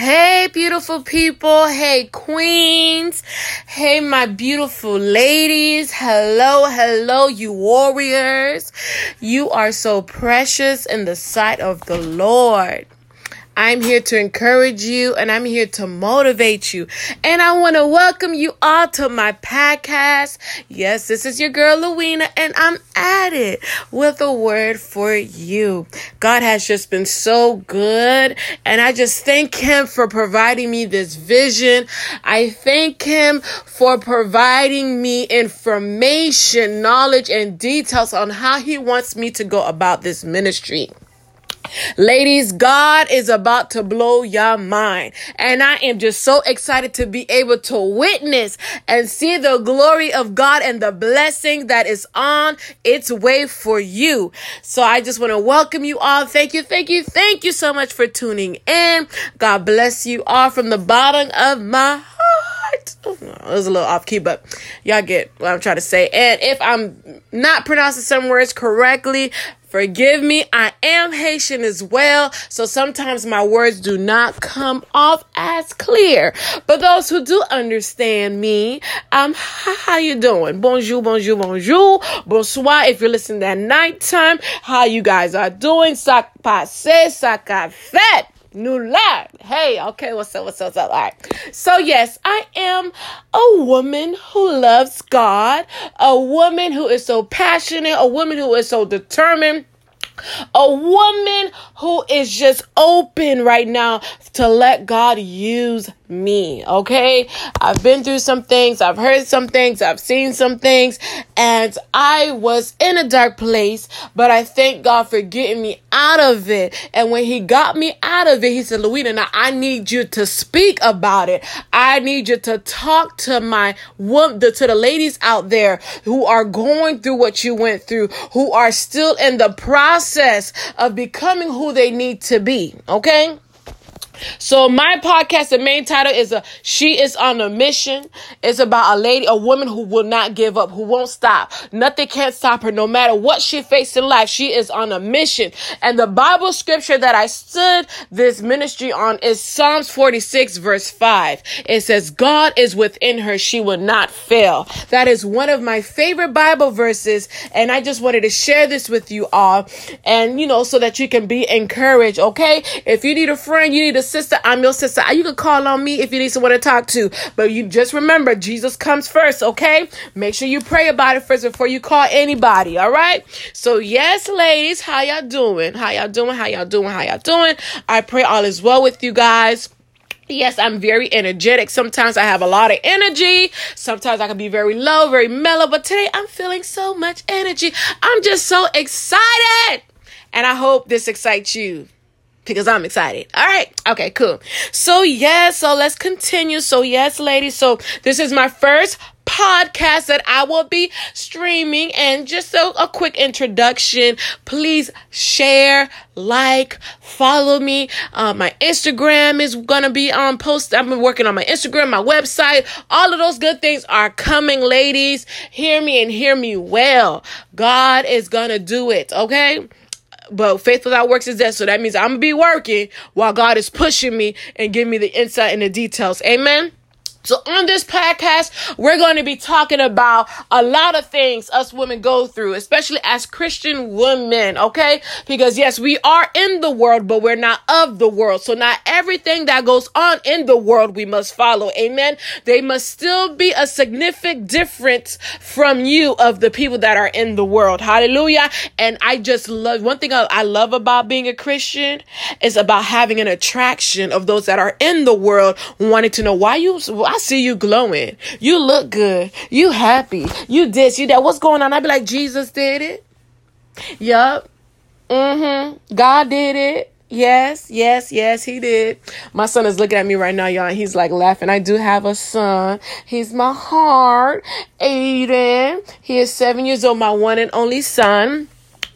Hey, beautiful people. Hey, queens. Hey, my beautiful ladies. Hello, hello, you warriors. You are so precious in the sight of the Lord. I'm here to encourage you and I'm here to motivate you. And I want to welcome you all to my podcast. Yes, this is your girl, Louina, and I'm at it with a word for you. God has just been so good. And I just thank Him for providing me this vision. I thank Him for providing me information, knowledge, and details on how He wants me to go about this ministry. Ladies, God is about to blow your mind. And I am just so excited to be able to witness and see the glory of God and the blessing that is on its way for you. So I just want to welcome you all. Thank you, thank you, thank you so much for tuning in. God bless you all from the bottom of my heart. Oh, it was a little off key, but y'all get what I'm trying to say. And if I'm not pronouncing some words correctly, Forgive me, I am Haitian as well, so sometimes my words do not come off as clear. But those who do understand me, um, how you doing? Bonjour, bonjour, bonjour, bonsoir. If you're listening at nighttime, how you guys are doing? Sac passe, sac fait. life. Hey, okay, what's up, what's up, what's up? All right. So, yes, I am a woman who loves God, a woman who is so passionate, a woman who is so determined a woman who is just open right now to let God use me. Okay. I've been through some things. I've heard some things. I've seen some things and I was in a dark place, but I thank God for getting me out of it. And when he got me out of it, he said, Louina, now I need you to speak about it. I need you to talk to my woman, to the ladies out there who are going through what you went through, who are still in the process of becoming who they need to be. Okay. So my podcast, the main title is a She is on a Mission. It's about a lady, a woman who will not give up, who won't stop. Nothing can stop her, no matter what she faces in life. She is on a mission. And the Bible scripture that I stood this ministry on is Psalms 46 verse 5. It says, God is within her. She will not fail. That is one of my favorite Bible verses. And I just wanted to share this with you all. And, you know, so that you can be encouraged. Okay. If you need a friend, you need a sister, I'm your sister. You can call on me if you need someone to talk to. But you just remember, Jesus comes first, okay? Make sure you pray about it first before you call anybody, all right? So, yes, ladies, how y'all doing? How y'all doing? How y'all doing? How y'all doing? I pray all is well with you guys. Yes, I'm very energetic. Sometimes I have a lot of energy. Sometimes I can be very low, very mellow. But today I'm feeling so much energy. I'm just so excited. And I hope this excites you because I'm excited. All right. Okay, cool. So, yes, so let's continue. So, yes, ladies. So, this is my first podcast that I will be streaming. And just so a quick introduction. Please share, like, follow me. Uh, my Instagram is to be on post. I've been working on my Instagram, my website. All of those good things are coming, ladies. Hear me and hear me well. God is to do it. Okay but faith without works is dead. So that means I'm gonna be working while God is pushing me and giving me the insight and the details. Amen. So on this podcast, we're going to be talking about a lot of things us women go through, especially as Christian women, okay? Because yes, we are in the world, but we're not of the world. So not everything that goes on in the world we must follow. Amen. They must still be a significant difference from you of the people that are in the world. Hallelujah. And I just love one thing I love about being a Christian is about having an attraction of those that are in the world wanting to know why you I see you glowing. You look good. You happy. You this, you that. What's going on? I'd be like, Jesus did it. Yup. Mm-hmm. God did it. Yes, yes, yes, he did. My son is looking at me right now, y'all. and he's like laughing. I do have a son. He's my heart. Aiden. He is seven years old, my one and only son.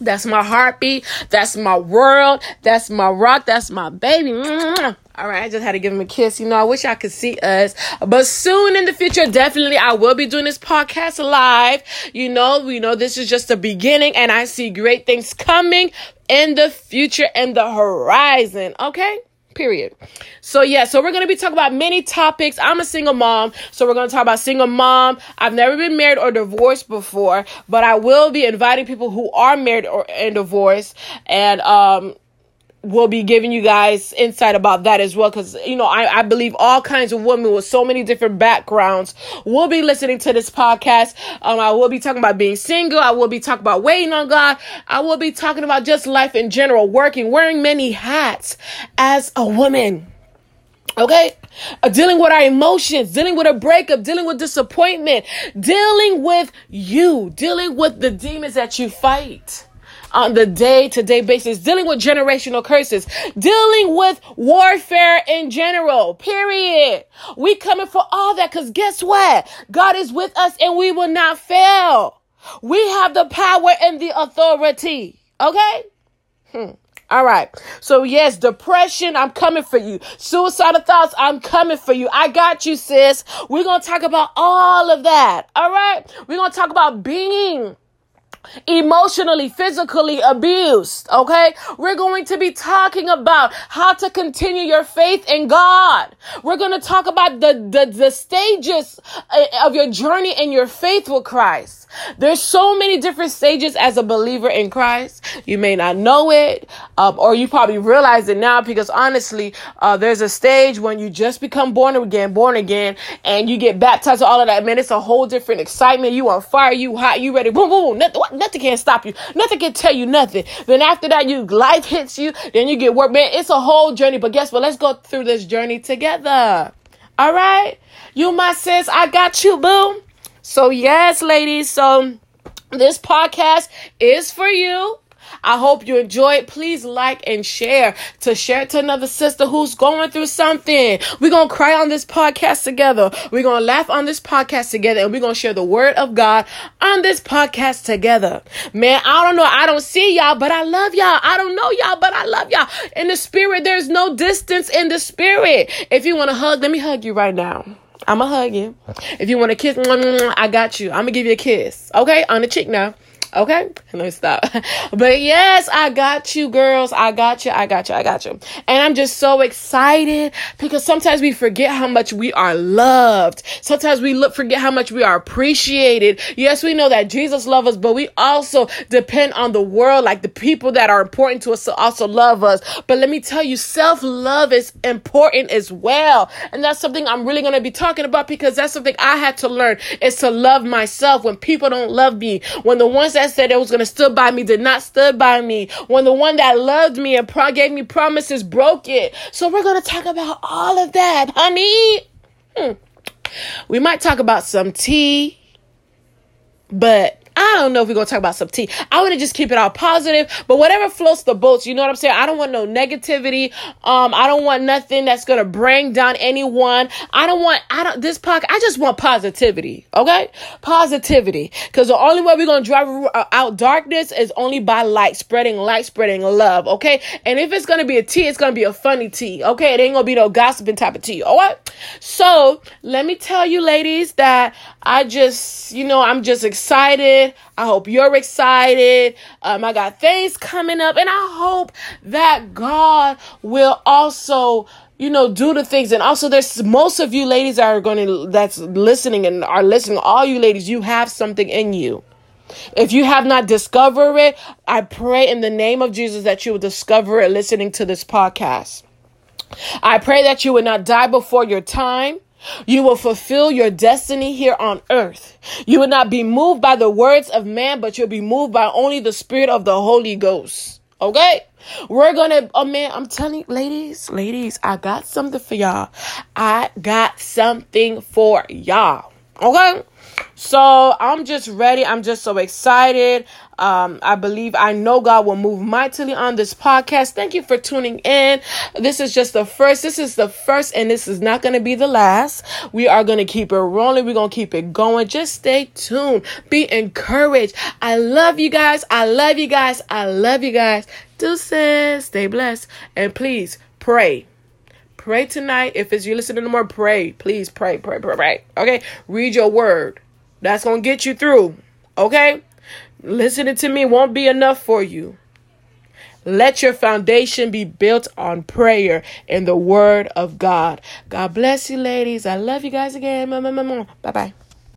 That's my heartbeat. That's my world. That's my rock. That's my baby. All right, I just had to give him a kiss. You know, I wish I could see us, but soon in the future, definitely I will be doing this podcast live. You know, we know this is just the beginning, and I see great things coming in the future and the horizon. Okay. Period. So yeah, so we're gonna be talking about many topics. I'm a single mom, so we're gonna talk about single mom. I've never been married or divorced before, but I will be inviting people who are married or and divorced, and um, we'll be giving you guys insight about that as well. Because you know I, I believe all kinds of women with so many different backgrounds will be listening to this podcast. Um i will be talking about being single. I will be talking about waiting on god. I will be talking about just life in general working wearing many hats as a woman. Okay? Uh, dealing with our emotions, dealing with a breakup, dealing with disappointment, dealing with you, dealing with the demons that you fight on the day to day basis, dealing with generational curses, dealing with warfare in general, period. We coming for all that because guess what? God is with us and we will not fail. We have the power and the authority. Okay? Hmm. All right. So yes, depression, I'm coming for you. Suicidal thoughts, I'm coming for you. I got you, sis. We're going to talk about all of that. All right. We're going to talk about being emotionally, physically abused. Okay. We're going to be talking about how to continue your faith in God. We're going to talk about the, the, the stages uh, of your journey and your faith with Christ. There's so many different stages as a believer in Christ. You may not know it, um, or you probably realize it now because honestly, uh, there's a stage when you just become born again, born again, and you get baptized. All of that, man, it's a whole different excitement. You on fire, you hot, you ready. Boom, boom, boom. Nothing, nothing can stop you. Nothing can tell you nothing. Then after that, you life hits you. Then you get work, man. It's a whole journey. But guess what? Let's go through this journey together. All right, you my sis, I got you, boom. So, yes, ladies. So, this podcast is for you. I hope you enjoy it. Please like and share to share it to another sister who's going through something. We're going to cry on this podcast together. We're going to laugh on this podcast together and we're going to share the word of God on this podcast together. Man, I don't know. I don't see y'all, but I love y'all. I don't know y'all, but I love y'all. In the spirit, there's no distance in the spirit. If you want to hug, let me hug you right now. I'ma hug you. If you want to kiss, I got you. I'm gonna give you a kiss. Okay, on the cheek now. Okay, let me stop. But yes, I got you, girls. I got you. I got you. I got you. And I'm just so excited because sometimes we forget how much we are loved. Sometimes we look forget how much we are appreciated. Yes, we know that Jesus loves us, but we also depend on the world, like the people that are important to us, to also love us. But let me tell you, self love is important as well, and that's something I'm really going to be talking about because that's something I had to learn is to love myself when people don't love me, when the ones that that said it was going to stood by me did not stood by me. When the one that loved me and pro- gave me promises broke it. So we're going to talk about all of that, honey. Hmm. We might talk about some tea, but I don't know if we're gonna talk about some tea. I want to just keep it all positive, but whatever floats the boats, you know what I'm saying? I don't want no negativity. Um, I don't want nothing that's gonna bring down anyone. I don't want, I don't, this podcast, I just want positivity, okay? Positivity. Cause the only way we're gonna drive out darkness is only by light, spreading light, spreading love, okay? And if it's gonna be a tea, it's gonna be a funny tea, okay? It ain't gonna be no gossiping type of tea, alright? So, let me tell you, ladies, that I just, you know, I'm just excited. I hope you're excited. Um, I got things coming up, and I hope that God will also you know, do the things. And also there's most of you ladies are going to, that's listening and are listening. All you ladies, you have something in you. If you have not discovered it, I pray in the name of Jesus that you will discover it listening to this podcast. I pray that you would not die before your time. You will fulfill your destiny here on earth. You will not be moved by the words of man, but you'll be moved by only the spirit of the Holy Ghost. Okay? We're gonna, oh man, I'm telling you, ladies, ladies, I got something for y'all. I got something for y'all. Okay? So I'm just ready. I'm just so excited. Um, I believe I know God will move mightily on this podcast. Thank you for tuning in. This is just the first. This is the first, and this is not going to be the last. We are going to keep it rolling. We're going to keep it going. Just stay tuned. Be encouraged. I love you guys. I love you guys. I love you guys. Deuces. Stay blessed. And please pray. Pray tonight. If it's you listening to more, pray. Please pray, pray, pray, pray. Okay? Read your word. That's going to get you through. Okay? Listening to me won't be enough for you. Let your foundation be built on prayer and the word of God. God bless you, ladies. I love you guys again. Bye bye.